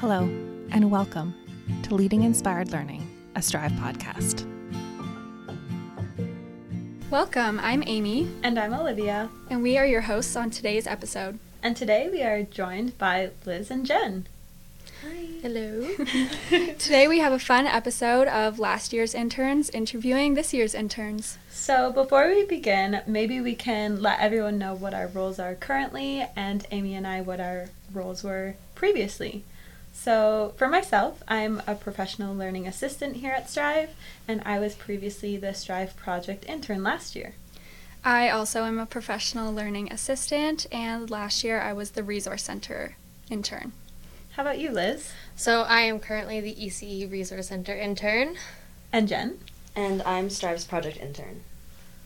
Hello, and welcome to Leading Inspired Learning, a Strive podcast. Welcome, I'm Amy, And I'm Olivia. and we are your hosts on today's episode. And today we are joined by Liz and Jenn. Hi. Hello. Today we have a fun episode of last year's interns interviewing this year's interns. So before we begin, maybe we can let everyone know what our roles are currently and Amy and I what our roles were previously. So for myself, I'm a professional learning assistant here at Strive, and I was previously the Strive project intern last year. I also am a professional learning assistant, and last year I was the resource center intern. How about you, Liz? So I am currently the ECE Resource Center intern. And Jenn? And I'm Strive's project intern.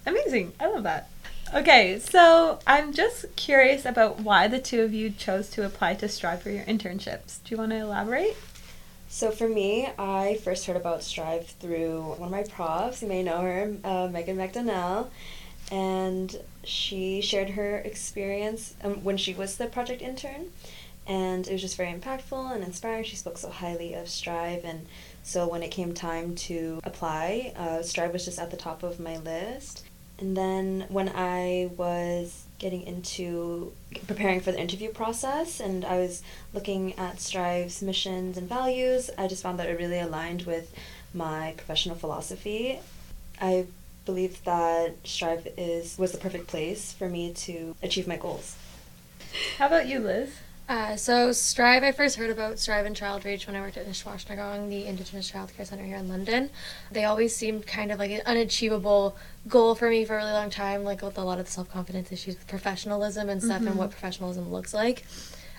Amazing. I love that. Okay, so I'm just curious about why the two of you chose to apply to Strive for your internships. Do you want to elaborate? So for me, I first heard about Strive through one of my profs. You may know her, uh, Megan McDonnell, and she shared her experience um, when she was the project intern, and it was just very impactful and inspiring. She spoke so highly of Strive, and so when it came time to apply, uh, Strive was just at the top of my list. And then when I was getting into preparing for the interview process and I was looking at Strive's missions and values, I just found that it really aligned with my professional philosophy. I believe that Strive is was the perfect place for me to achieve my goals. How about you, Liz? Uh, so Strive, I first heard about Strive and Childreach when I worked at Nshwaasnangong, the Indigenous Child Care Center here in London. They always seemed kind of like an unachievable goal for me for a really long time, like with a lot of the self-confidence issues with professionalism and stuff and what professionalism looks like.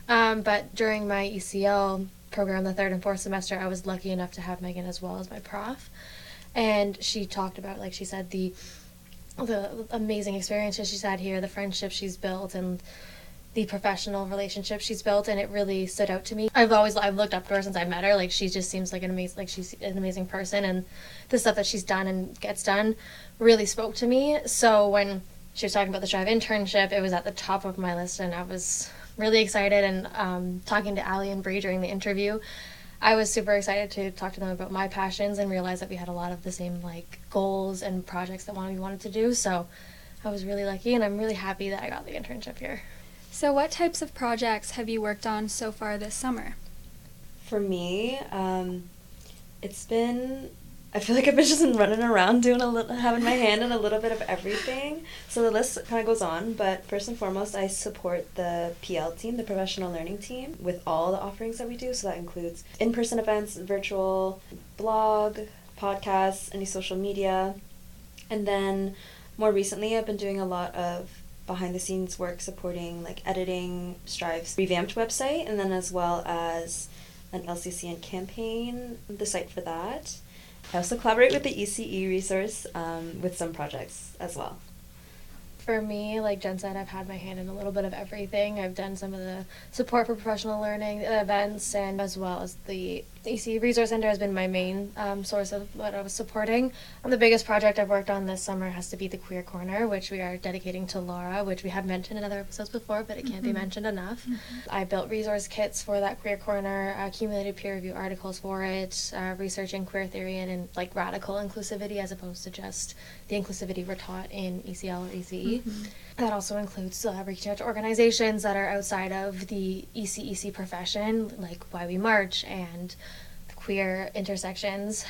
Um, but during my ECL program, the third and fourth semester, I was lucky enough to have Megan as well as my prof. And she talked about, like she said, the the amazing experiences she's had here, the friendships she's built, and the professional relationship she's built and it really stood out to me. I've always I've looked up to her since I met her. Like she just seems like an amazing like she's an amazing person and the stuff that she's done and gets done really spoke to me. So when she was talking about the Strive internship, it was at the top of my list and I was really excited and um, talking to Ali and Bree during the interview. I was super excited to talk to them about my passions and realize that we had a lot of the same like goals and projects that we wanted to do. So I was really lucky and I'm really happy that I got the internship here. So, what types of projects have you worked on so far this summer? For me, um, it's been. I feel like I've been just running around doing a little, having my hand in a little bit of everything. So the list kind of goes on, but first and foremost, I support the PL team, the professional learning team, with all the offerings that we do. So that includes in-person events, virtual, blog, podcasts, any social media, and then more recently, I've been doing a lot of behind the scenes work supporting like editing Strive's revamped website and then as well as an LCCN campaign, the site for that. I also collaborate with the ECE resource um, with some projects as well. For me, like Jenn said, I've had my hand in a little bit of everything. I've done some of the support for professional learning events, and as well as the EC Resource Center has been my main um, source of what I was supporting. And the biggest project I've worked on this summer has to be the Queer Corner, which we are dedicating to Laura, which we have mentioned in other episodes before, but it can't be mm-hmm. mentioned enough. Mm-hmm. I built resource kits for that Queer Corner, uh, accumulated peer review articles for it, uh, researching queer theory and, and like radical inclusivity as opposed to just the inclusivity we're taught in ECL or ECE. That also includes uh, reaching out to organizations that are outside of the ECEC profession, like Why We March and the queer intersections.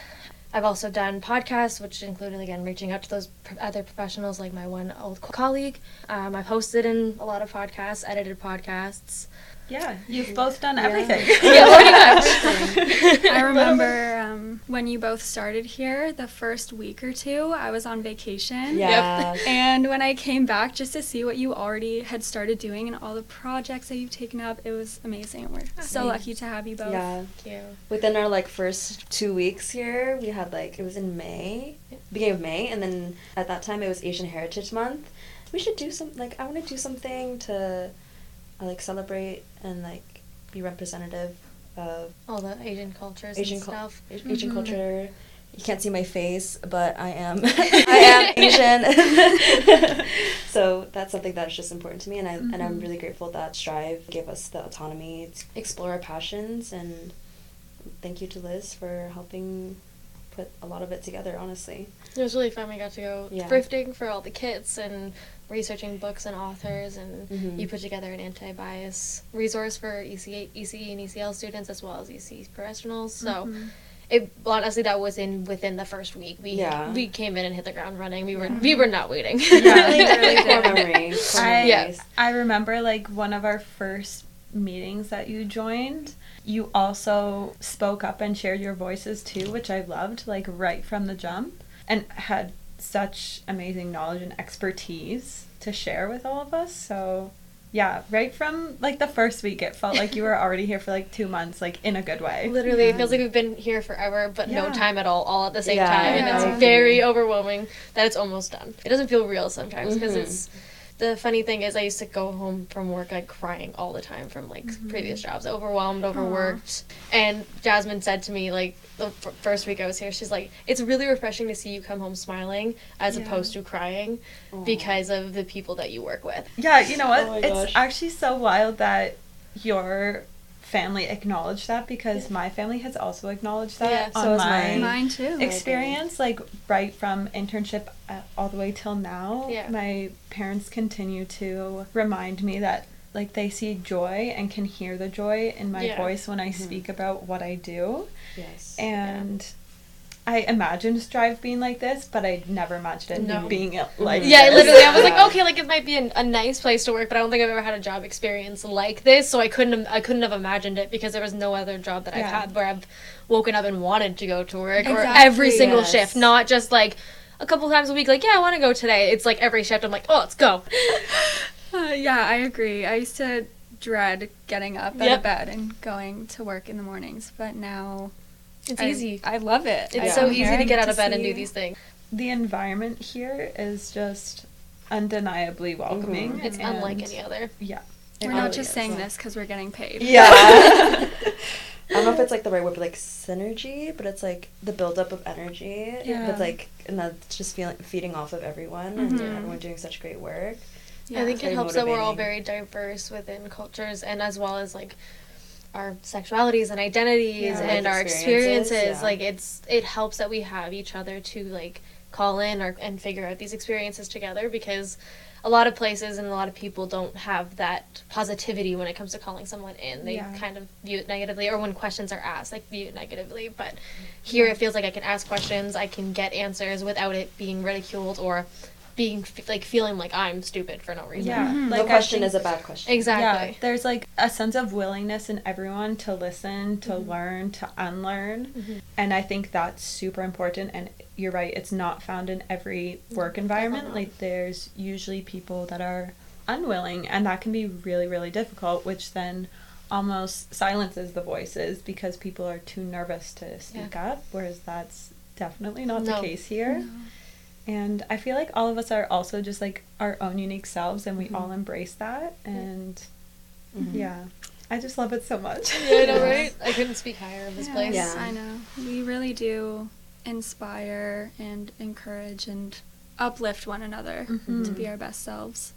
I've also done podcasts, which included again reaching out to those other professionals, like my one old co- colleague. Um, I've hosted in a lot of podcasts, edited podcasts. Yeah, you've both done Yeah. everything. Yeah, pretty much. I remember um, when you both started here, the first week or two, I was on vacation. Yeah. And when I came back just to see what you already had started doing and all the projects that you've taken up, it was amazing. We're so lucky to have you both. Yeah. Thank you. Within our like first two weeks here, we had like it was in May, beginning of May, and then at that time it was Asian Heritage Month. We should do some like I want to do something to uh, like celebrate and like be representative of All the Asian cultures Asian and stuff. Asian Asian Mhm. culture you can't see my face, but I am I am Asian. so that's something that's just important to me, and I and I'm Mhm. really grateful that Strive gave us the autonomy to explore our passions. And thank you to Liz for helping put a lot of it together. Honestly, It was really fun. We got to go Yeah. thrifting for all the kits and researching books and authors, and Mhm. you put together an anti-bias resource for E ECA, ECE and ECL students as well as EC professionals. So. Mhm. It honestly that was in within the first week. We Yeah. we came in and hit the ground running. We were we were not waiting. Yeah. really core did. I, memories. I remember like one of our first meetings that you joined. You also spoke up and shared your voices too, which I loved, like right from the jump, and had such amazing knowledge and expertise to share with all of us. So, yeah, right from like the first week, it felt like you were already here for like two months, like in a good way. Literally, it feels like we've been here forever, but no time at all, all at the same Yeah, time, and it's very overwhelming that it's almost done. It doesn't feel real sometimes because Mhm. it's. The funny thing is, I used to go home from work like crying all the time from like mm-hmm. previous jobs, overwhelmed, overworked. And Jasmine said to me like the f- first week I was here, she's like, "It's really refreshing to see you come home smiling as Yeah. opposed to crying Aw. because of the people that you work with." Yeah, you know oh what? Oh it's gosh. actually so wild that your family acknowledged that because my family has also acknowledged that Yeah, so has my mine. Mine too. experience like right from internship uh, all the way till now Yeah. my parents continue to remind me that like they see joy and can hear the joy in my Yeah. voice when i Mhm. speak about what i do yes. and I imagined Strive being like this, but I never imagined it No. being like Mhm. Yeah, this. literally, I was like, okay, like it might be an, a nice place to work, but I don't think I've ever had a job experience like this. So I couldn't, I couldn't have imagined it because there was no other job that I've had where I've woken up and wanted to go to work, or every single yes. shift, not just like a couple times a week. Like, yeah, I want to go today. It's like every shift. I'm like, oh, let's go. Uh, yeah, I agree. I used to dread getting up out of bed and going to work in the mornings, but now It's I- easy. I love it. It's I so easy to get out of bed and do these things. the environment here is just undeniably welcoming. Mhm. It's unlike any other. Yeah. We're not just is. saying this because we're getting paid. Yeah. I don't know if it's like the right word, but like synergy, but it's like the buildup of energy. Yeah. But like, and that's just feeling feeding off of everyone and Mhm. everyone doing such great work. Yeah. I think it Very helps that we're all very diverse within cultures and as well as like our sexualities and identities Yeah. and our experiences, experiences. yeah. Like it's it helps that we have each other to like call in or and figure out these experiences together because a lot of places and a lot of people don't have that positivity when it comes to calling someone in. They Yeah. kind of view it negatively or when questions are asked, like view it negatively. But mm-hmm. here it feels like I can ask questions, I can get answers without it being ridiculed or being like feeling like I'm stupid for no reason. Yeah. Mhm. Like, no question think- is a bad question. Exactly. Yeah, there's like a sense of willingness in everyone to listen, to Mhm. learn, to unlearn. Mhm. And I think that's super important. And you're right, it's not found in every work environment. Like, there's usually people that are unwilling, and that can be really, really difficult, which then almost silences the voices because people are too nervous to speak up, whereas that's definitely not No. the case here. No. And I feel like all of us are also just like our own unique selves, and we Mhm. all embrace that. And Mhm. yeah, I just love it so much. Yeah, I know, right? I couldn't speak higher of this Yes, place. Yeah. I know. We really do inspire and encourage and uplift one another Mhm. to be our best selves.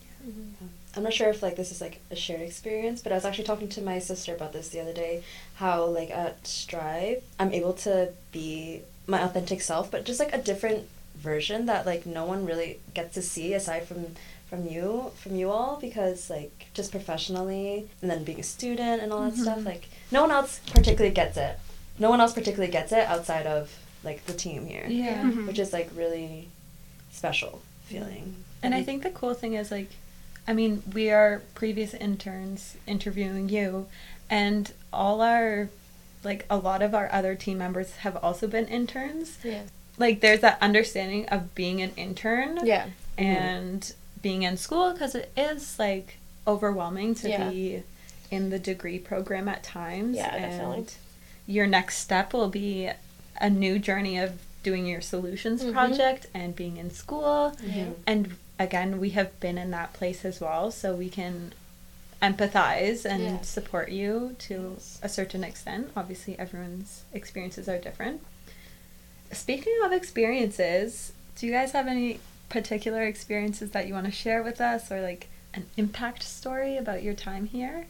I'm not sure if like this is like a shared experience, but I was actually talking to my sister about this the other day. How like at Strive, I'm able to be my authentic self, but just like a different version that like no one really gets to see aside from from you from you all because like just professionally and then being a student and all that stuff Mhm. like no one else particularly gets it no one else particularly gets it outside of like the team here Yeah. Mhm. which is like really special feeling And I think the cool thing is like, I mean, we are previous interns interviewing you, and all our, like, a lot of our other team members have also been interns. Yeah. Like, there's that understanding of being an intern Yeah. and being in school because it is like overwhelming to Yeah. be in the degree program at times. Yeah, definitely. And your next step will be a new journey of doing your solutions Mhm. project and being in school. Mhm. And again, we have been in that place as well, so we can empathize and Yeah. support you to Yes. a certain extent. Obviously, everyone's experiences are different. Speaking of experiences, do you guys have any particular experiences that you want to share with us or like an impact story about your time here?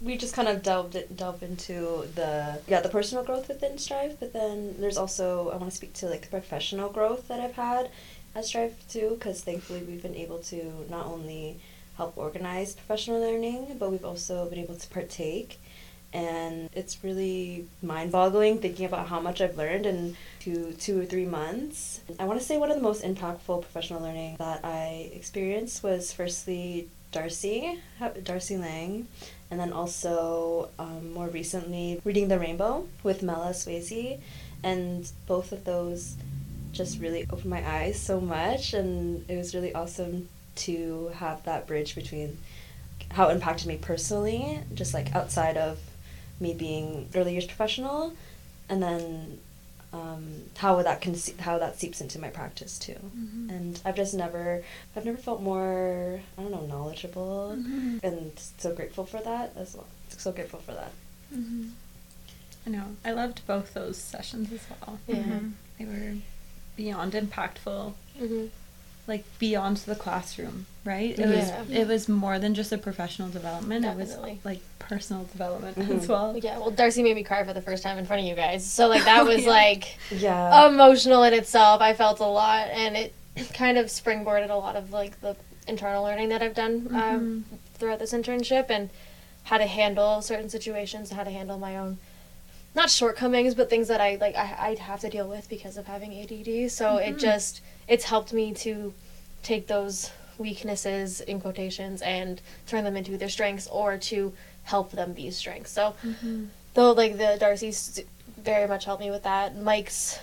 we just kind of delved delve into the yeah the personal growth within Strive, but then there's also I want to speak to like the professional growth that I've had at Strive too, because thankfully we've been able to not only help organize professional learning, but we've also been able to partake. And it's really mind boggling thinking about how much I've learned in two, two or three months. I want to say one of the most impactful professional learning that I experienced was firstly Darcy, Darcy Lang, and then also um, more recently reading The Rainbow with Mela Swayze, and both of those just really opened my eyes so much, and it was really awesome to have that bridge between how it impacted me personally, just like outside of me being early years professional, and then um, how that can how that seeps into my practice too. Mm-hmm. And I've just never I've never felt more I don't know knowledgeable mm-hmm. and so grateful for that as well. So grateful for that. Mm-hmm. I know I loved both those sessions as well. Yeah, mm-hmm. they were beyond impactful. Like beyond the classroom, right? It yeah. was it was more than just a professional development. Definitely. It was like personal development mm-hmm. as well. Yeah, well Darcy made me cry for the first time in front of you guys. So like that was yeah. like yeah. emotional in itself. I felt a lot and it kind of springboarded a lot of like the internal learning that I've done um, mm-hmm. throughout this internship and how to handle certain situations, how to handle my own not shortcomings, but things that I like I I'd have to deal with because of having ADD. So mm-hmm. it just it's helped me to take those weaknesses in quotations and turn them into their strengths or to help them be strengths. So mm-hmm. though like the Darcy's very much helped me with that. Mike's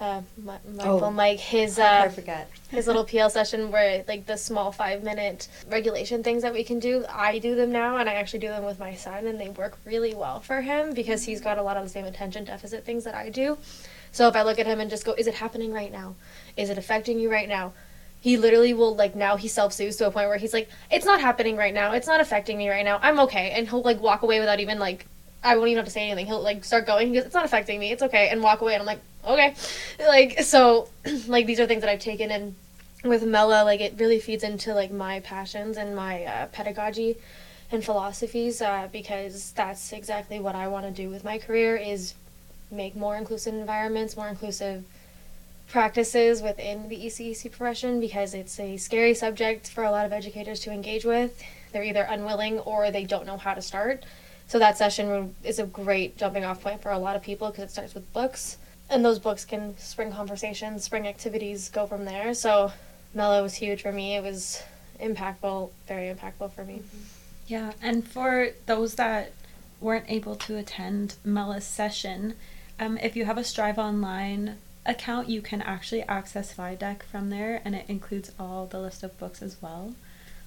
uh, mindful oh, Mike, his uh, I forget his little PL session where like the small five minute regulation things that we can do. I do them now, and I actually do them with my son, and they work really well for him because he's got a lot of the same attention deficit things that I do. So if I look at him and just go, is it happening right now? Is it affecting you right now? He literally will like now he self soothes to a point where he's like, it's not happening right now. It's not affecting me right now. I'm okay, and he'll like walk away without even like I won't even have to say anything. He'll like start going. He goes, "It's not affecting me. It's okay," and walk away. And I'm like, "Okay," like so, like these are things that I've taken and with Mela, like it really feeds into like my passions and my uh, pedagogy and philosophies uh, because that's exactly what I want to do with my career is make more inclusive environments, more inclusive practices within the ECEC profession because it's a scary subject for a lot of educators to engage with. They're either unwilling or they don't know how to start. So that session is a great jumping off point for a lot of people because it starts with books. And those books can spring conversations, spring activities, go from there. So Mela was huge for me. It was impactful, very impactful for me. Mm-hmm. Yeah, and for those that weren't able to attend Mela's session, um, if you have a Strive Online account, you can actually access ViDeck from there, and it includes all the list of books as well.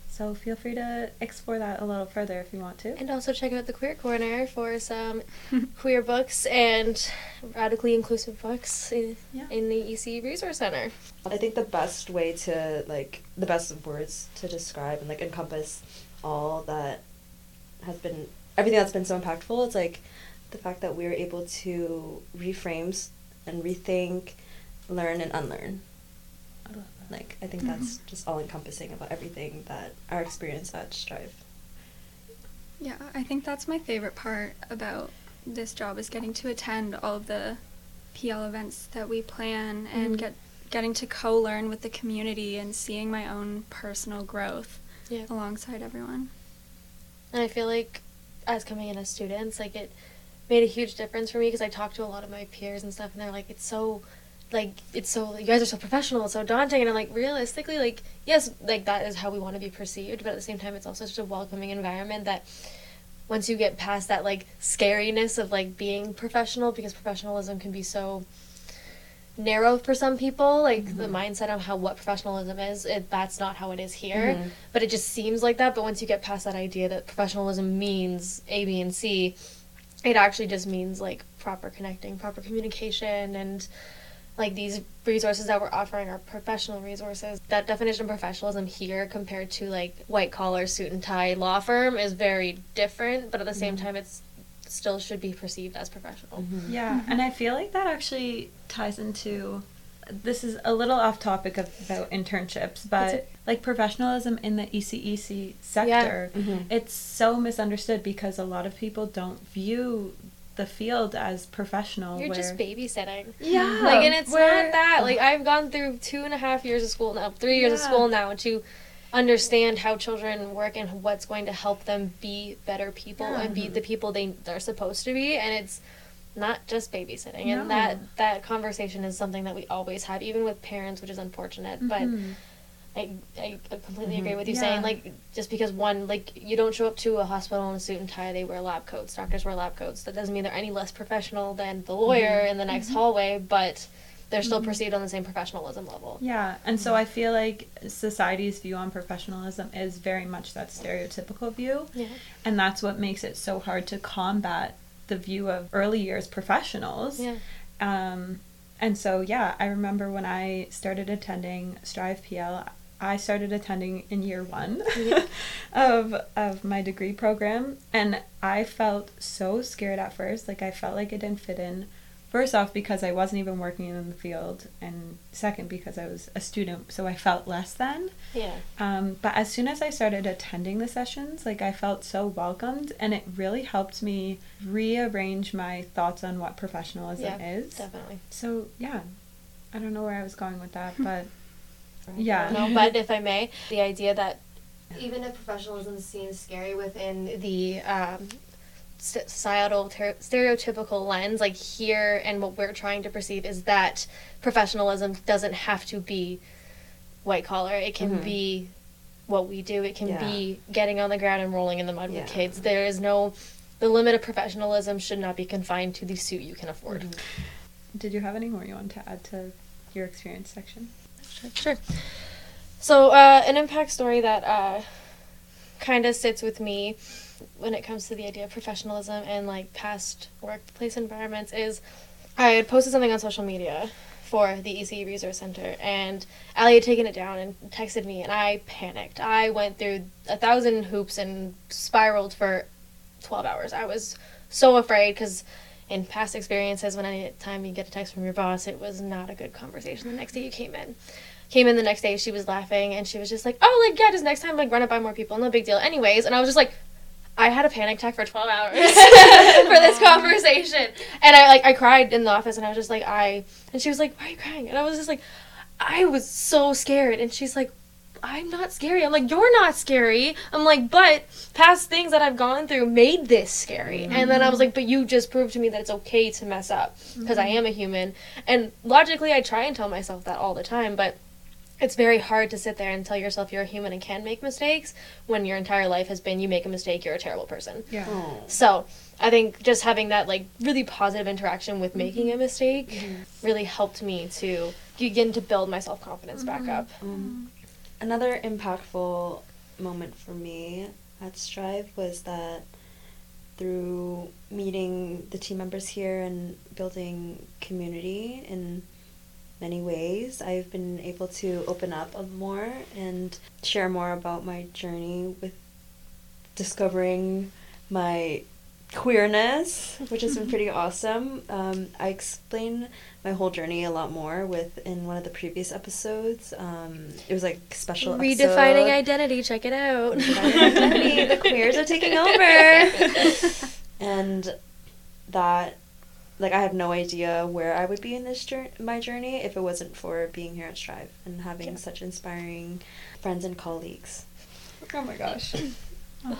So feel free to explore that a little further if you want to. And also check out the Queer Corner for some queer books and radically inclusive books in, yeah. in the EC Resource Center. I think the best way to, like, the best words to describe and, like, encompass all that has been, everything that's been so impactful, it's like the fact that we were able to reframe and rethink, learn, and unlearn. I like I think mm-hmm. that's just all encompassing about everything that our experience at Strive. Yeah, I think that's my favorite part about this job is getting to attend all of the PL events that we plan mm-hmm. and get getting to co-learn with the community and seeing my own personal growth yeah. alongside everyone. And I feel like as coming in as students, like it made a huge difference for me because I talked to a lot of my peers and stuff, and they're like, it's so, like, it's so, you guys are so professional, it's so daunting. And I'm like, realistically, like, yes, like, that is how we want to be perceived, but at the same time, it's also such a welcoming environment that once you get past that, like, scariness of, like, being professional, because professionalism can be so narrow for some people like mm-hmm. the mindset of how what professionalism is it, that's not how it is here mm-hmm. but it just seems like that but once you get past that idea that professionalism means a b and c it actually just means like proper connecting, proper communication, and like these resources that we're offering are professional resources. That definition of professionalism here compared to like white collar suit and tie law firm is very different, but at the same mm-hmm. time it's still should be perceived as professional. Mm-hmm. Yeah, and I feel like that actually ties into this is a little off topic of, about internships, but it. like professionalism in the ECEC sector, Mhm. it's so misunderstood because a lot of people don't view the field as professional. You're where, just babysitting. yeah, like and it's where- not that like i've gone through two and a half years of school now three years of school now to understand how children work and what's going to help them be better people and be the people they, they are supposed to be and it's not just babysitting No. and that that conversation is something that we always have even with parents which is unfortunate but Mhm. I, I completely Mhm. agree with you Yeah. saying like just because one like you don't show up to a hospital in a suit and tie they wear lab coats doctors wear lab coats that doesn't mean they're any less professional than the lawyer in the next hallway but they're still perceived on the same professionalism level Yeah, and so I feel like society's view on professionalism is very much that stereotypical view. yeah And that's what makes it so hard to combat the view of early years professionals. yeah Um, and so, yeah, I remember when I started attending Strive PL, I started attending in year one Yeah. of, of my degree program. And I felt so scared at first. Like, I felt like I didn't fit in. First off, because I wasn't even working in the field. And second, because I was a student. So I felt less than. yeah Um, but as soon as I started attending the sessions, like I felt so welcomed, and it really helped me rearrange my thoughts on what professionalism yeah is. definitely So yeah, I don't know where I was going with that, but yeah, no but if i may the idea that even if professionalism seems scary within the um, st- societal ter- stereotypical lens like here and what we're trying to perceive is that professionalism doesn't have to be white collar it can Mhm. be what we do it can Yeah. be getting on the ground and rolling in the mud Yeah. with kids there is no the limit of professionalism should not be confined to the suit you can afford did you have any more you want to add to your experience section? Sure. Sure. So, uh, an impact story that uh, kind of sits with me when it comes to the idea of professionalism and like past workplace environments is I had posted something on social media for the ECE Resource Center, and Ali had taken it down and texted me, and I panicked. I went through a thousand hoops and spiraled for 12 hours. I was so afraid because in past experiences, when any time you get a text from your boss, it was not a good conversation. The next day you came in, came in the next day, she was laughing and she was just like, "Oh, like yeah, just next time like run it by more people, no big deal." Anyways, and I was just like, I had a panic attack for 12 hours for this conversation, and I like I cried in the office, and I was just like I, and she was like, "Why are you crying?" And I was just like, I was so scared, and she's like. I'm not scary. I'm like, you're not scary. I'm like, but past things that I've gone through made this scary. And then I was like, but you just proved to me that it's okay to mess up because I mm-hmm. am a human. And logically, I try and tell myself that all the time, but it's very hard to sit there and tell yourself you're a human and can make mistakes when your entire life has been you make a mistake, you're a terrible person. Yeah. Oh. So I think just having that like really positive interaction with mm-hmm. making a mistake mm-hmm. really helped me to begin to build my self confidence back mm-hmm. up. Um, another impactful moment for me at Strive was that through meeting the team members here and building community in many ways, I've been able to open up a more and share more about my journey with discovering my queerness, which has been pretty awesome. Um, I explain my whole journey a lot more with in one of the previous episodes. Um, it was like special Redefining episode. identity, check it out. Identity. the queers are taking over, and that like I have no idea where I would be in this journey, my journey if it wasn't for being here at Strive and having Yeah. such inspiring friends and colleagues. Oh my gosh.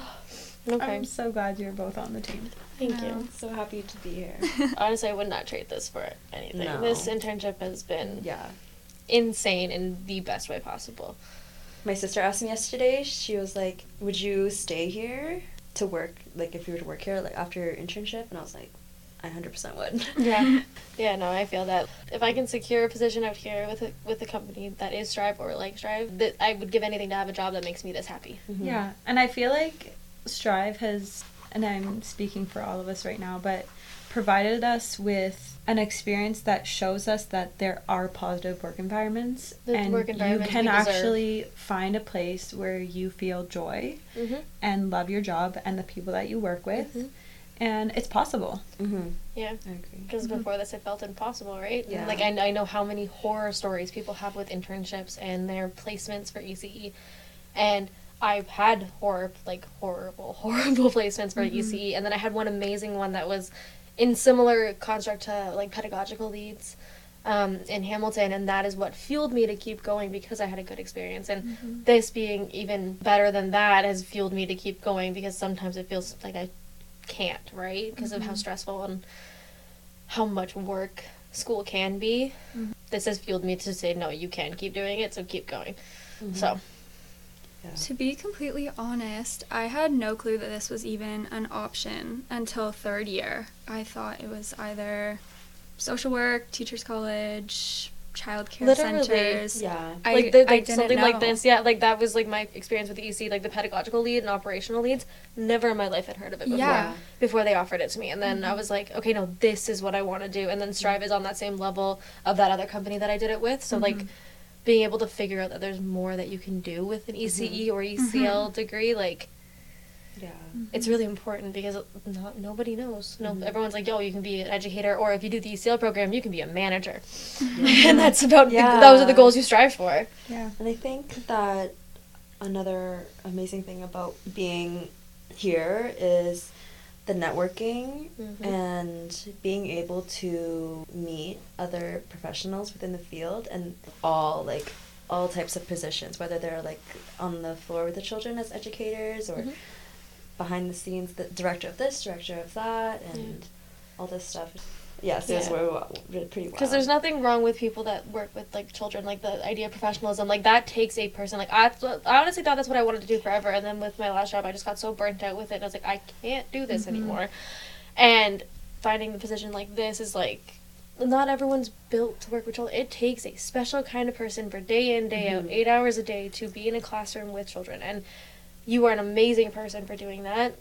Okay. I'm so glad you're both on the team. Thank No. you. So happy to be here. Honestly, I would not trade this for anything. No. This internship has been yeah. insane in the best way possible. My sister asked me yesterday. She was like, "Would you stay here to work? Like, if you were to work here, like after your internship?" And I was like, "I hundred percent would." Yeah. yeah, no, I feel that if I can secure a position out here with a, with a company that is Strive or like Strive, that I would give anything to have a job that makes me this happy. Mhm. Yeah, and I feel like Strive has, and I'm speaking for all of us right now, but provided us with an experience that shows us that there are positive work environments The and work environments you can actually find a place where you feel joy Mm-hmm. and love your job and the people that you work with Mhm. And it's possible. Mm-hmm. Yeah. I agree. Because before this, it felt impossible, right? Yeah. Like, I, I know how many horror stories people have with internships and their placements for ECE. And I've had horror, like, horrible, horrible placements for ECE. And then I had one amazing one that was in similar construct to, like, pedagogical leads um, in Hamilton. And that is what fueled me to keep going because I had a good experience. And this being even better than that has fueled me to keep going because sometimes it feels like I can't, right? Because of how mm-hmm. stressful and how much work school can be. Mm-hmm. This has fueled me to say, no, you can keep doing it, so keep going. Mm-hmm. So, Yeah. To be completely honest, I had no clue that this was even an option until third year. I thought it was either social work, teachers college, childcare Literally, centers. Yeah. I, like, the, I like didn't something know. like this, yeah, like that was like my experience with the EC, like the pedagogical lead and operational leads. Never in my life had heard of it before. Yeah. Before they offered it to me, and then I mm-hmm. was like, okay, no, this is what I want to do. And then Strive is on that same level of that other company that I did it with. So like, mm-hmm. being able to figure out that there's more that you can do with an ECE mm-hmm. or ECL degree, like Yeah. it's really important because not nobody knows. No, everyone's like, "Yo, you can be an educator, or if you do the ECL program, you can be a manager," and that's about Yeah. those are the goals you strive for. Yeah. And I think that another amazing thing about being here is the networking Mhm. and being able to meet other professionals within the field and all like all types of positions, whether they're like on the floor with the children as educators or Mhm. Behind the scenes, the director of this, director of that, and all this stuff. Yes, it was Yeah. really, wa- really pretty Because there's nothing wrong with people that work with like children, like the idea of professionalism, like that takes a person. Like I, I honestly thought that's what I wanted to do forever, and then with my last job, I just got so burnt out with it. I was like, I can't do this mm-hmm. anymore. And finding the position like this is like, not everyone's built to work with children. It takes a special kind of person for day in, day out, mm-hmm. eight hours a day to be in a classroom with children, and you are an amazing person for doing that.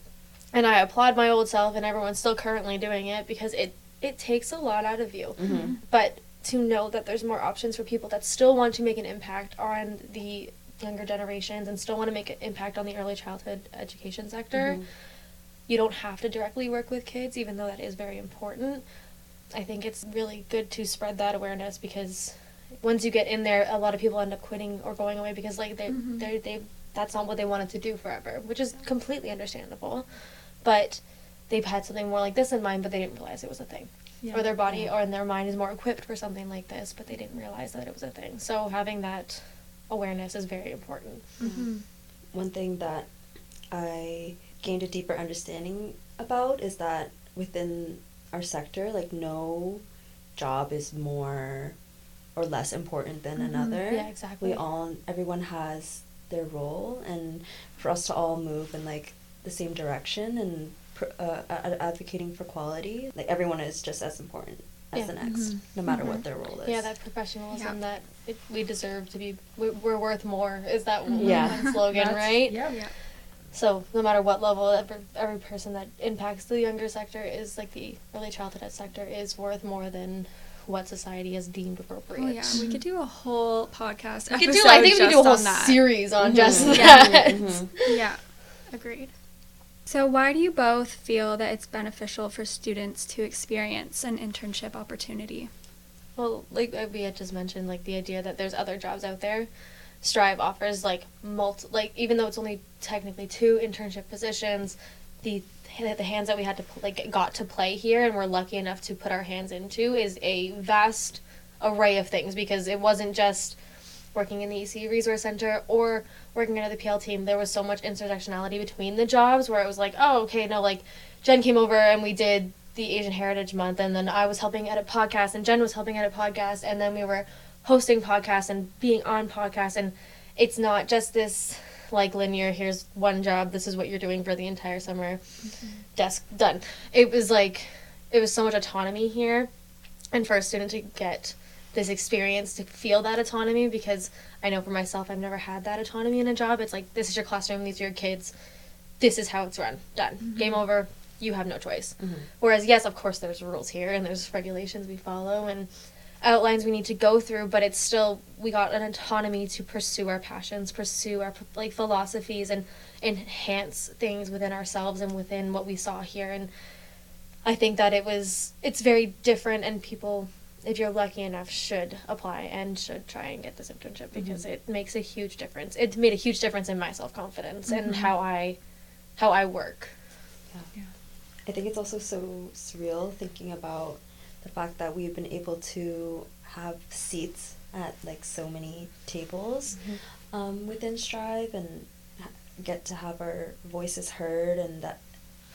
And I applaud my old self, and everyone's still currently doing it because it it takes a lot out of you Mhm. but to know that there's more options for people that still want to make an impact on the younger generations and still want to make an impact on the early childhood education sector Mhm. you don't have to directly work with kids even though that is very important i think it's really good to spread that awareness because once you get in there a lot of people end up quitting or going away because like they Mhm. they they that's not what they wanted to do forever which is completely understandable but they've had something more like this in mind but they didn't realize it was a thing or their body or in their mind is more equipped for something like this, but they didn't realize that it was a thing. So having that awareness is very important. Mm-hmm. one thing that I gained a deeper understanding about is that within our sector, like no job is more or less important than another. Yeah, exactly. We all, everyone has their role, and for us to all move in like the same direction and pr- uh, a- advocating for quality, like everyone is just as important as Yeah. the next, mm-hmm. no matter what mm-hmm. their role is. Yeah, that professionalism Yeah. that it, we deserve to be, we- we're worth more is that mm-hmm. Yeah. one slogan, right? Yeah. Yeah. So no matter what level, every, every person that impacts the younger sector is like the early childhood sector is worth more than what society has deemed appropriate. Oh yeah, we could do a whole podcast. We could do. I think we could do a whole on series on just Mhm. that. Mhm. Yeah, agreed. So, why do you both feel that it's beneficial for students to experience an internship opportunity? Well, like uh, we had just mentioned, like the idea that there's other jobs out there. Strive offers like multi, like even though it's only technically two internship positions, the the hands that we had to like got to play here and we're lucky enough to put our hands into is a vast array of things because it wasn't just working in the EC Resource Center or working under the PL team. There was so much intersectionality between the jobs where it was like, oh, okay, no, like Jenn came over and we did the Asian Heritage Month, and then I was helping edit podcasts, and Jenn was helping edit podcasts, and then we were hosting podcasts and being on podcasts, and it's not just this like linear. Here's one job. This is what you're doing for the entire summer. Mm-hmm. Desk done. It was like it was so much autonomy here, and for a student to get this experience to feel that autonomy because I know for myself I've never had that autonomy in a job. It's like this is your classroom, these are your kids, this is how it's run. Done. Mm-hmm. Game over. You have no choice. Mm-hmm. Whereas yes, of course there's rules here and there's regulations we follow and outlines we need to go through, but it's still we got an autonomy to pursue our passions, pursue our like philosophies and enhance things within ourselves and within what we saw here and I think that it was it's very different and people if you're lucky enough should apply and should try and get this internship mm-hmm. because it makes a huge difference. It's made a huge difference in my self-confidence and mm-hmm. how I how I work. Yeah, I think it's also so surreal thinking about the fact that we've been able to have seats at like so many tables um, within Strive and ha- get to have our voices heard and that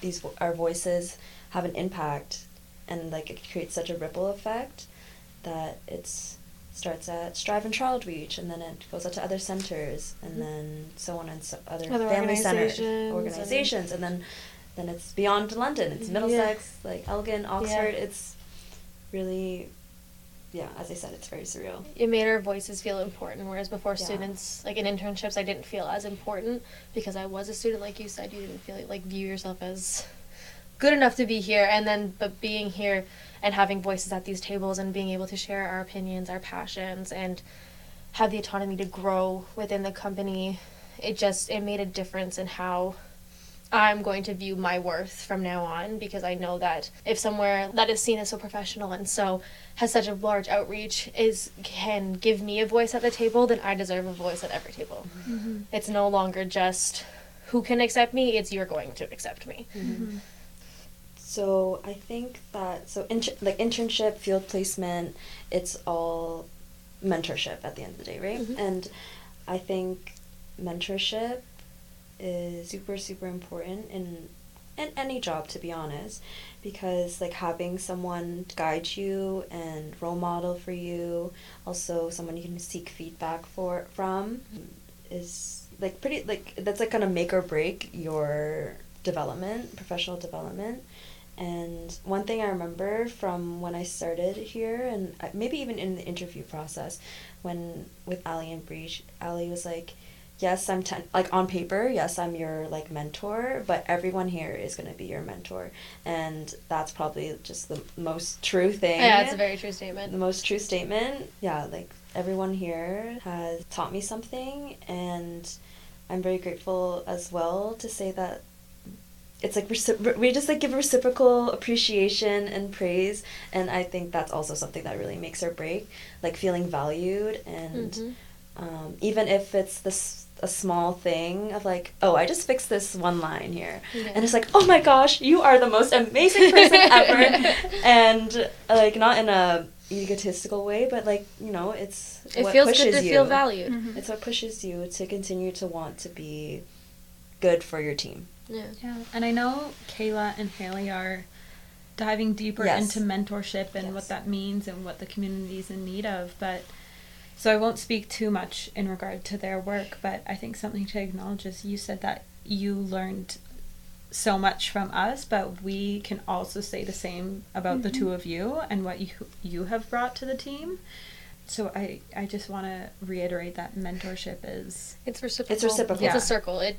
these vo- our voices have an impact and like it creates such a ripple effect that it's starts at Strive and Childreach and then it goes out to other centers and then so on and so other, Other family centers organizations and- organizations and then then it's beyond London. It's Yeah. Middlesex, like Elgin, Oxford. Yeah. It's really, yeah. As I said, it's very surreal. it made our voices feel important whereas before Yeah. students like in internships i didn't feel as important because i was a student like you said you didn't feel like view yourself as good enough to be here and then but being here and having voices at these tables and being able to share our opinions our passions and have the autonomy to grow within the company it just it made a difference in how I'm going to view my worth from now on because I know that if somewhere that is seen as so professional and so has such a large outreach is can give me a voice at the table, then I deserve a voice at every table. Mm-hmm. It's no longer just who can accept me, it's you're going to accept me. Mm-hmm. Mm-hmm. So I think that so inter- like internship, field placement, it's all mentorship at the end of the day, right? Mhm. And I think mentorship is super super important in in any job to be honest because like having someone guide you and role model for you also someone you can seek feedback for from is like pretty like that's like gonna make or break your development professional development. And one thing I remember from when I started here, and uh, maybe even in the interview process, when with Ali and Bree, Ali was like, "Yes, I'm ten- like on paper, yes, I'm your like mentor, but everyone here is gonna be your mentor," and that's probably just the most true thing. Yeah, it's a very true statement. the most true statement. Yeah, like everyone here has taught me something, and I'm very grateful as well to say that it's like recipro- we just like give reciprocal appreciation and praise, and I think that's also something that really makes or break, like feeling valued, and Mhm. um, even if it's this a small thing of like, oh, I just fixed this one line here, Yeah. and it's like, oh my gosh, you are the most amazing person ever, and like not in a egotistical way, but like you know, it's It what feels pushes good to you. feel valued. Mhm. It's what pushes you to continue to want to be good for your team. Yeah. Yeah, and I know Kayla and Haley are diving deeper Yes. into mentorship and Yes. what that means and what the community is in need of. But so I won't speak too much in regard to their work, but I think something to acknowledge is you said that you learned so much from us, but we can also say the same about the two mm-hmm. of you and what you you have brought to the team. So I I just want to reiterate that mentorship is It's reciprocal. It's reciprocal. It's a circle. It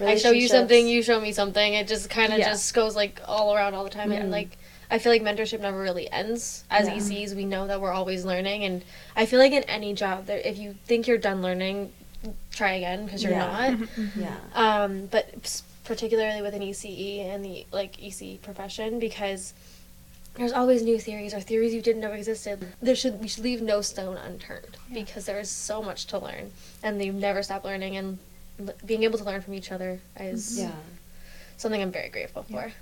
I show you something, you show me something. It just kind of Yeah. just goes like all around all the time. And like I feel like mentorship never really ends. As Yeah. ECs, we know that we're always learning, and I feel like in any job, there if you think you're done learning, try again because you're Yeah. not. Yeah. Um, but particularly with an ECE and the like EC profession because there's always new theories or theories you didn't know existed. There should we should leave no stone unturned because there is so much to learn and you never stop learning and l- being able to learn from each other is Yeah. something I'm very grateful for.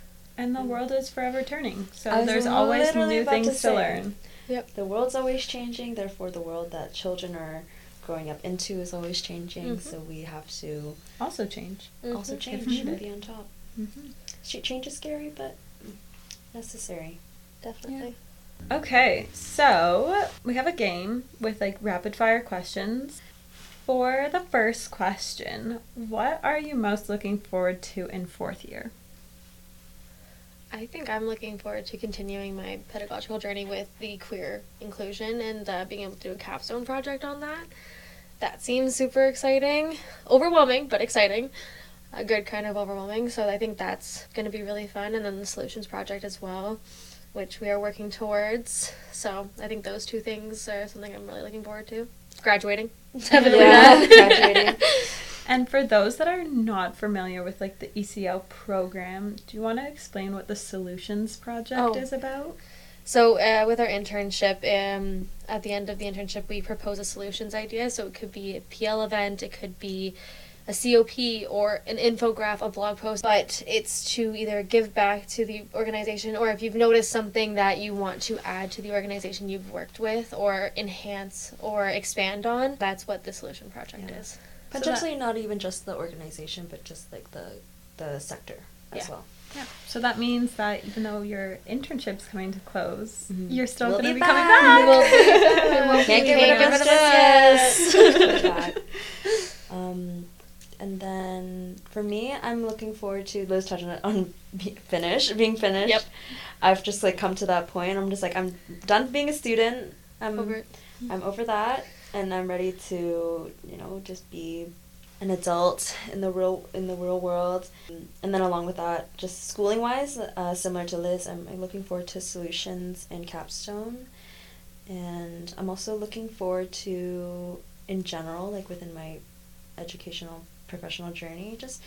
And the world is forever turning. So there's always new things to to, learn. Yep. The world's always changing, therefore the world that children are growing up into is always changing, Mhm. so we have to Also change. also Mhm. change needed. and be on top. Mm-hmm. Change is scary, but necessary. Definitely. Okay, so we have a game with like rapid fire questions. For the first question, what are you most looking forward to in fourth year? I think I'm looking forward to continuing my pedagogical journey with the queer inclusion and uh, being able to do a capstone project on that. That seems super exciting. Overwhelming, but exciting. A good kind of overwhelming. So I think that's going to be really fun. And then the solutions project as well, which we are working towards. So I think those two things are something I'm really looking forward to. Graduating. Definitely Yeah, that. graduating. And for those that are not familiar with like the ECL program, do you want to explain what the Solutions Project Oh. is about? So uh, with our internship, um, at the end of the internship, we propose a solutions idea. So it could be a PL event, it could be a COP or an infograph, a blog post. But it's to either give back to the organization, or if you've noticed something that you want to add to the organization you've worked with, or enhance or expand on. That's what the solution project Yeah. is. Potentially not even just the organization, but just like the the sector as Yeah. well. Yeah. So that means that even though your internship's coming to close, Mhm. you're still We'll going to be be coming back. back. We will be back. Can't Can't get get rid rid of of us us just um, and then for me, I'm looking forward to Liz touching it on be- finish being finished. Yep. I've just like come to that point. I'm just like I'm done being a student. I'm Over. I'm over that, and I'm ready to you know just be an adult in the real in the real world. And then along with that, just schooling wise, uh, similar to Liz, I'm, I'm looking forward to solutions and capstone, and I'm also looking forward to in general, like within my educational professional journey, just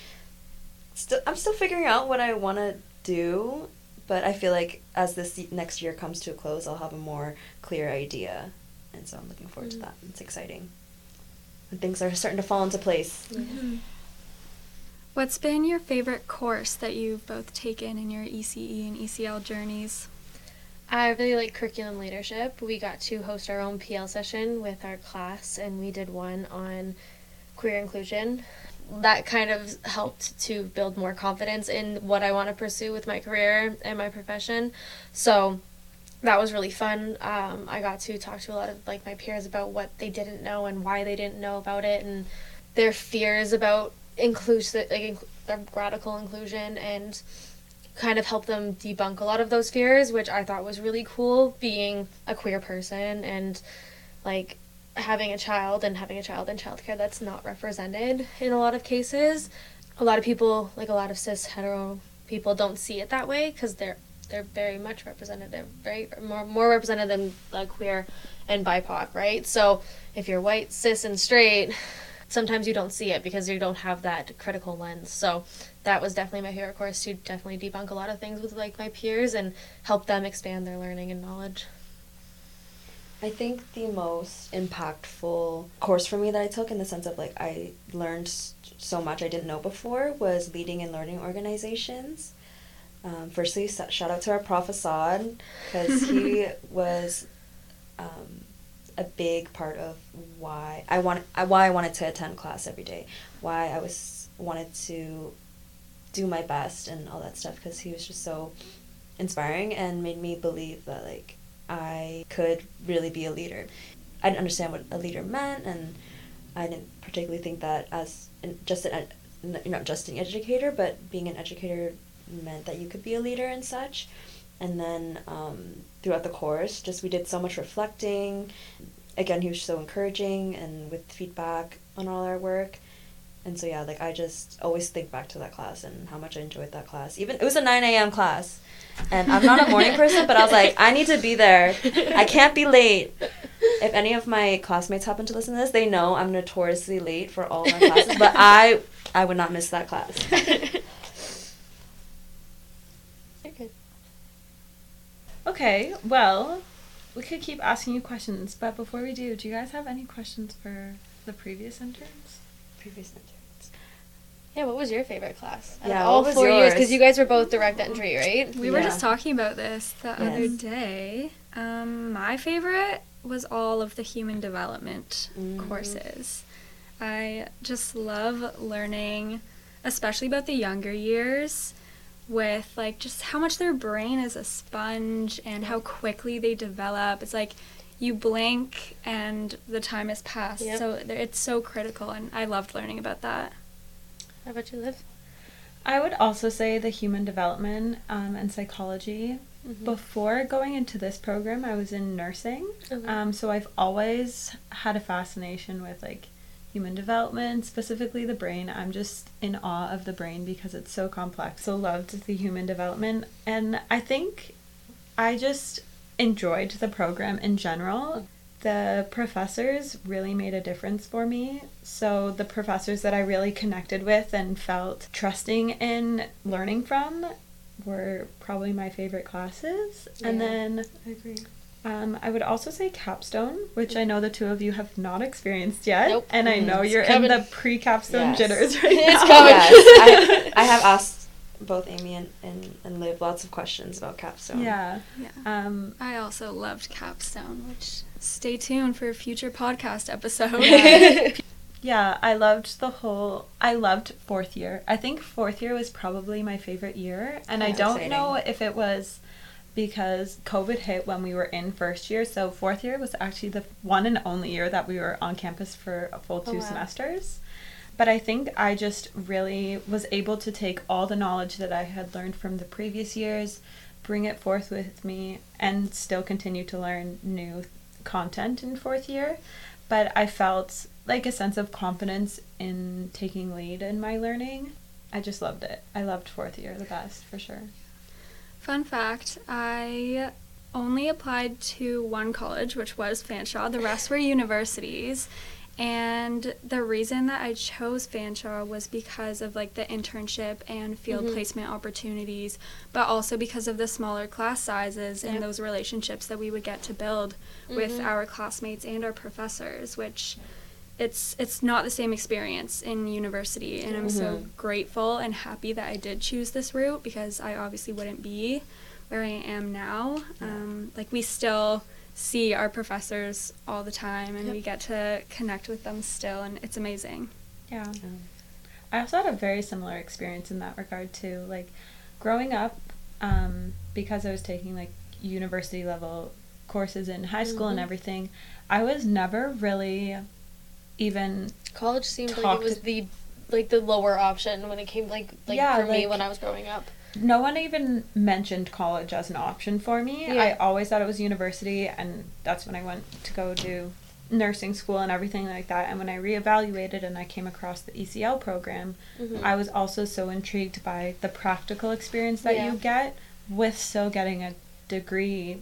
still I'm still figuring out what I want to do. But I feel like as this next year comes to a close, I'll have a more clear idea, and so I'm looking forward to Mm. that. It's exciting, and things are starting to fall into place. Mm-hmm. What's been your favorite course that you've both taken in your ECE and ECL journeys? I really like curriculum leadership. We got to host our own PL session with our class, and we did one on queer inclusion. That kind of helped to build more confidence in what I want to pursue with my career and my profession. So that was really fun. Um, I got to talk to a lot of like my peers about what they didn't know and why they didn't know about it, and their fears about inclusive, like inc- radical inclusion and kind of help them debunk a lot of those fears, which I thought was really cool being a queer person and like having a child and having a child in childcare that's not represented in a lot of cases. A lot of people, like a lot of cis hetero people, don't see it that way because they're they're very much represented. They're very more more represented than like queer and BIPOC, right? So if you're white, cis, and straight, sometimes you don't see it because you don't have that critical lens. So that was definitely my favorite course to definitely debunk a lot of things with like my peers and help them expand their learning and knowledge. I think the most impactful course for me that I took in the sense of like I learned so much I didn't know before was leading and learning organizations. Um, firstly, shout out to our prof Assad because he was um, a big part of why I want why I wanted to attend class every day, why I was wanted to do my best and all that stuff because he was just so inspiring and made me believe that like I could really be a leader. I didn't understand what a leader meant, and I didn't particularly think that as just an not just an educator, but being an educator meant that you could be a leader and such. And then um, throughout the course, just we did so much reflecting. Again, he was so encouraging and with feedback on all our work. And so yeah, like I just always think back to that class and how much I enjoyed that class. Even it was a nine a.m. class, and I'm not a morning person, but I was like, I need to be there. I can't be late. If any of my classmates happen to listen to this, they know I'm notoriously late for all my classes, but I I would not miss that class. Okay. Okay, well, we could keep asking you questions, but before we do, do you guys have any questions for the previous interns? Previous interns. Yeah, what was your favorite class? Out Yeah, all what was four years, because you guys were both direct entry, right? We were Yeah. just talking about this the other day. Um, my favorite was all of the human development Mhm. courses. I just love learning, especially about the younger years, with like just how much their brain is a sponge and how quickly they develop. It's like you blink and the time has passed. Yep. So it's so critical, and I loved learning about that. How about you, Liv? I would also say the human development um, and psychology. Mhm. Before going into this program, I was in nursing. Okay. Um, so I've always had a fascination with like human development, specifically the brain. I'm just in awe of the brain because it's so complex. So loved the human development. And I think I just enjoyed the program in general. the professors really made a difference for me. So, the professors that I really connected with and felt trusting in learning from were probably my favorite classes. And then I agree. Um, I would also say capstone, which I know the two of you have not experienced yet. Nope. And I Mhm. know It's you're coming. in the pre capstone Yes. jitters right It's now. coming. Yes, I, I have asked both Amy and, and, and Liv lots of questions about capstone. Yeah. Yeah. Um, I also loved Capstone, which stay tuned for a future podcast episode. Yeah. yeah, I loved the whole. I loved fourth year. I think fourth year was probably my favorite year, and I don't exciting. know if it was because COVID hit when we were in first year. So fourth year was actually the one and only year that we were on campus for a full Oh, two wow. semesters. But I think I just really was able to take all the knowledge that I had learned from the previous years, bring it forth with me, and still continue to learn new content in fourth year. But I felt like a sense of confidence in taking lead in my learning. I just loved it. I loved fourth year the best for sure. Fun fact I only applied to one college, which was Fanshawe. The rest were universities. And the reason that I chose Fanshawe was because of like the internship and field Mhm. placement opportunities, but also because of the smaller class sizes and those relationships that we would get to build with Mhm. our classmates and our professors, which it's it's not the same experience in university and I'm so Mhm. grateful and happy that I did choose this route because I obviously wouldn't be where I am now. Um, like we still see our professors all the time and Yep. we get to connect with them still and it's amazing. Yeah. Um, I also had a very similar experience in that regard too. Like growing up, um, because I was taking like university level courses in high school and Mhm. everything, I was never really even College seemed like it was the like the lower option when it came like like Yeah, for me when I was growing up. no one even mentioned college as an option for me. I always thought it was university, and that's when I went to go do nursing school and everything like that. And when I reevaluated and I came across the ECL program, Mhm. I was also so intrigued by the practical experience that Yeah. you get with still getting a degree,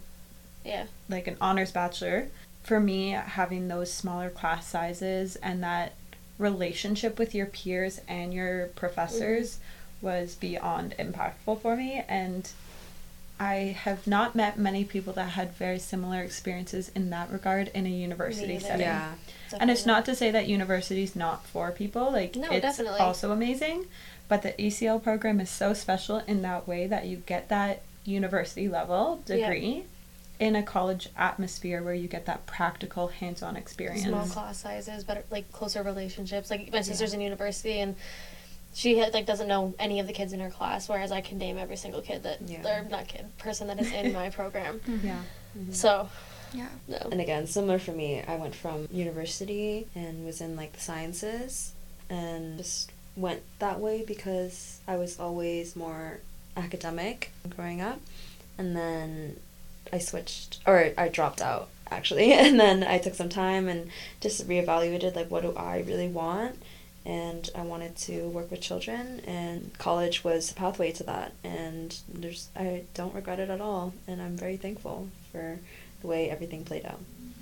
Yeah. like an honors bachelor. For me, having those smaller class sizes and that relationship with your peers and your professors was beyond impactful for me. And I have not met many people that had very similar experiences in that regard in a university setting. yeah. And it's not to say that university's not for people. Like No, it's definitely. also amazing, but the ECL program is so special in that way that you get that university level Yeah. Degree in a college atmosphere where you get that practical hands-on experience. small class sizes, better like closer relationships. Like my sister's in university and she like doesn't know any of the kids in her class, whereas I can name every single kid that Yeah. or not kid person that is in my program. Yeah. Mm-hmm. Mm-hmm. So Yeah. no. And again, similar for me, I went from university and was in like the sciences and just went that way because I was always more academic growing up. And then I switched, or I dropped out actually. And then I took some time and just reevaluated like, what do I really want? And I wanted to work with children, and college was a pathway to that. And there's, I don't regret it at all. And I'm very thankful for the way everything played out.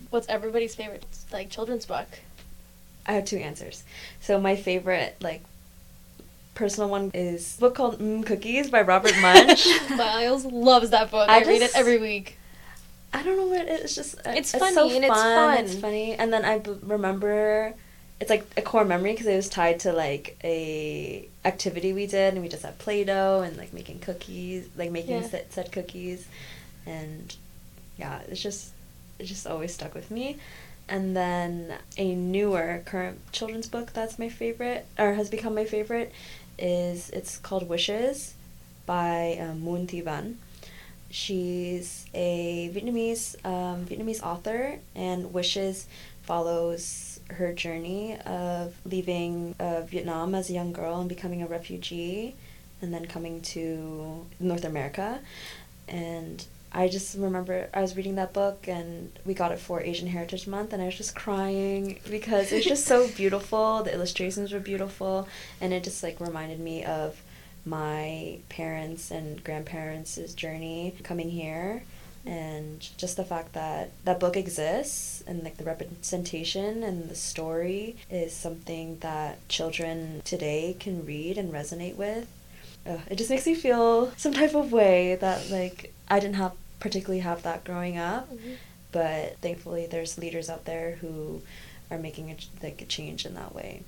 What's everybody's favorite like children's book? I have two answers. So my favorite, like, personal one is a book called mm, Cookies by Robert Munsch. Miles loves that book. I I, read it every week. I don't know what it is. Just uh, It's so funny and it's fun. It's funny, and then I b- remember it's like a core memory because it was tied to like a activity we did, and we just had Play-Doh and like making cookies, like making Yeah. set, set cookies, and yeah, it's just it just always stuck with me. And then a newer current children's book that's my favorite or has become my favorite is it's called Wishes by um, Muon Thi Van. She's a Vietnamese um, Vietnamese author, and Wishes follows her journey of leaving uh, Vietnam as a young girl and becoming a refugee, and then coming to North America. And I just remember I was reading that book, and we got it for Asian Heritage Month, and I was just crying because it's just so beautiful. The illustrations were beautiful, and it just like reminded me of my parents and grandparents' journey coming here. And just the fact that that book exists and like the representation and the story is something that children today can read and resonate with. Uh, it just makes me feel some type of way that like i didn't have particularly have that growing up. Mhm. but thankfully there's leaders out there who are making a, like a change in that way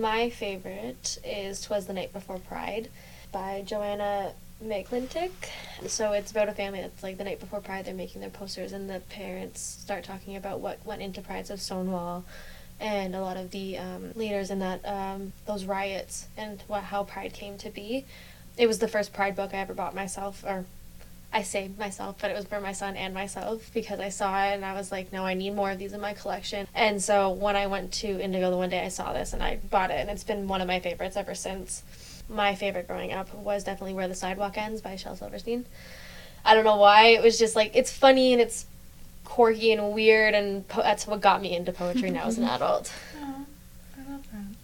My favorite is Twas the Night Before Pride by Joanna McClintick. So it's about a family that's like the night before Pride, they're making their posters, and the parents start talking about what went into Prides of Stonewall and a lot of the um, leaders in that um, those riots and what how Pride came to be. It was the first Pride book I ever bought myself, or I saved myself, but it was for my son and myself because I saw it and I was like, no, I need more of these in my collection. And so when I went to Indigo the one day, I saw this and I bought it, and it's been one of my favorites ever since. My favorite growing up was definitely Where the Sidewalk Ends by Shel Silverstein. I don't know why. It was just like, it's funny and it's quirky and weird, and po- that's what got me into poetry now as an adult. Aw, I love that.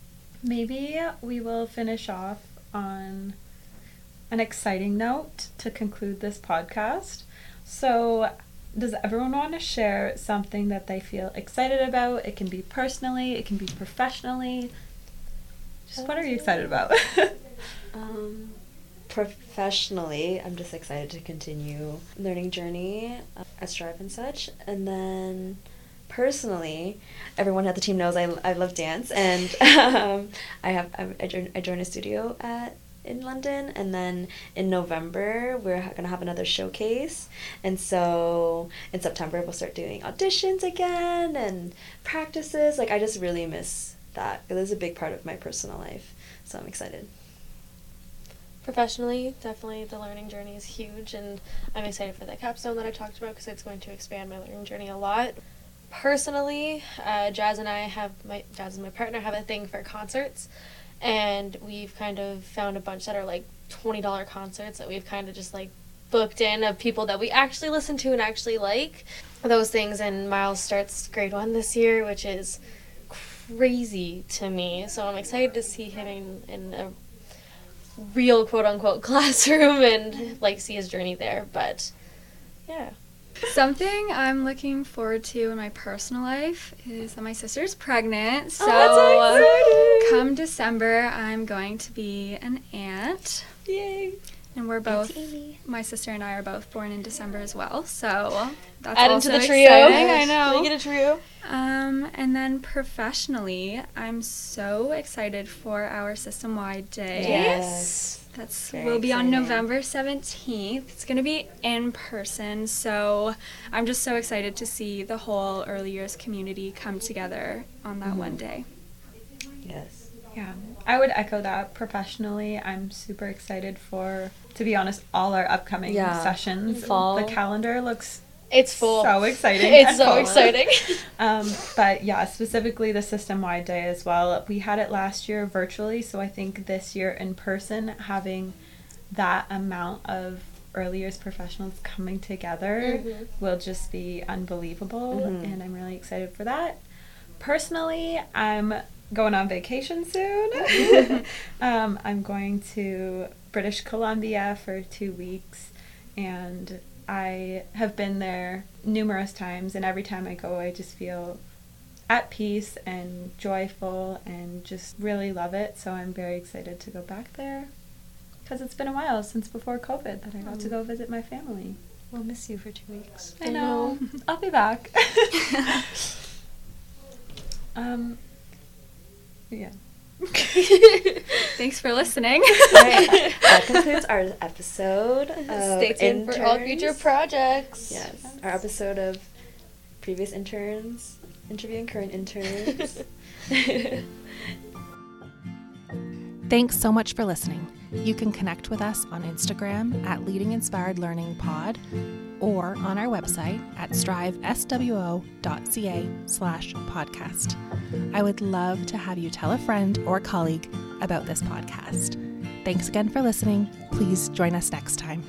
Maybe we will finish off on an exciting note to conclude this podcast. So, does everyone want to share something that they feel excited about? It can be personally, it can be professionally. Just what are you excited about? Um, professionally, I'm just excited to continue learning journey uh, at Strive and such. And then personally, everyone at the team knows I, I love dance, and um, I have I, I, joined, I joined a studio at in London, and then in November we're gonna have another showcase, and so in September we'll start doing auditions again and practices. Like I just really miss that. It is a big part of my personal life, so I'm excited. Professionally, definitely the learning journey is huge, and I'm excited for that capstone that I talked about because it's going to expand my learning journey a lot. Personally, uh, Jazz and I have my Jazz is my partner have a thing for concerts, and we've kind of found a bunch that are like twenty dollar concerts that we've kind of just like booked in of people that we actually listen to and actually like those things. And Miles starts grade one this year, which is crazy to me. So I'm excited to see him in, in a real quote unquote classroom and like see his journey there. But yeah. Something I'm looking forward to in my personal life is that my sister's pregnant. Oh, so Oh, so come December, I'm going to be an aunt. Yay! And we're both, my sister and I are both born in December as well. So that's Add also into the trio. exciting. I know. Make get a trio. Um, and then professionally, I'm so excited for our system wide day. Yes. That's Very will be on. November 17th. It's going to be in person, so I'm just so excited to see the whole early years community come together on that one day. Yes. Yeah, I would echo that professionally. I'm super excited for, to be honest, all our upcoming Yeah. sessions. Fall. The calendar looks It's full. so exciting. It's so full. exciting. Um, but yeah, specifically the system wide day as well. We had it last year virtually, so I think this year in person, having that amount of early years professionals coming together Mhm. will just be unbelievable, Mhm. and I'm really excited for that. Personally, I'm going on vacation soon. um, I'm going to British Columbia for two weeks, and I have been there numerous times, and every time I go, I just feel at peace and joyful and just really love it. So I'm very excited to go back there because it's been a while since before COVID that I got to go visit my family. We'll miss you for two weeks. I know. I'll be back. um, yeah. Thanks for listening. Right. that concludes our episode. Of Stay tuned for all future interns. projects. Yes, our episode of previous interns interviewing current interns. Thanks so much for listening. You can connect with us on Instagram at Leading Inspired Learning Pod or on our website at striveswo.ca slash podcast. I would love to have you tell a friend or colleague about this podcast. Thanks again for listening. Please join us next time.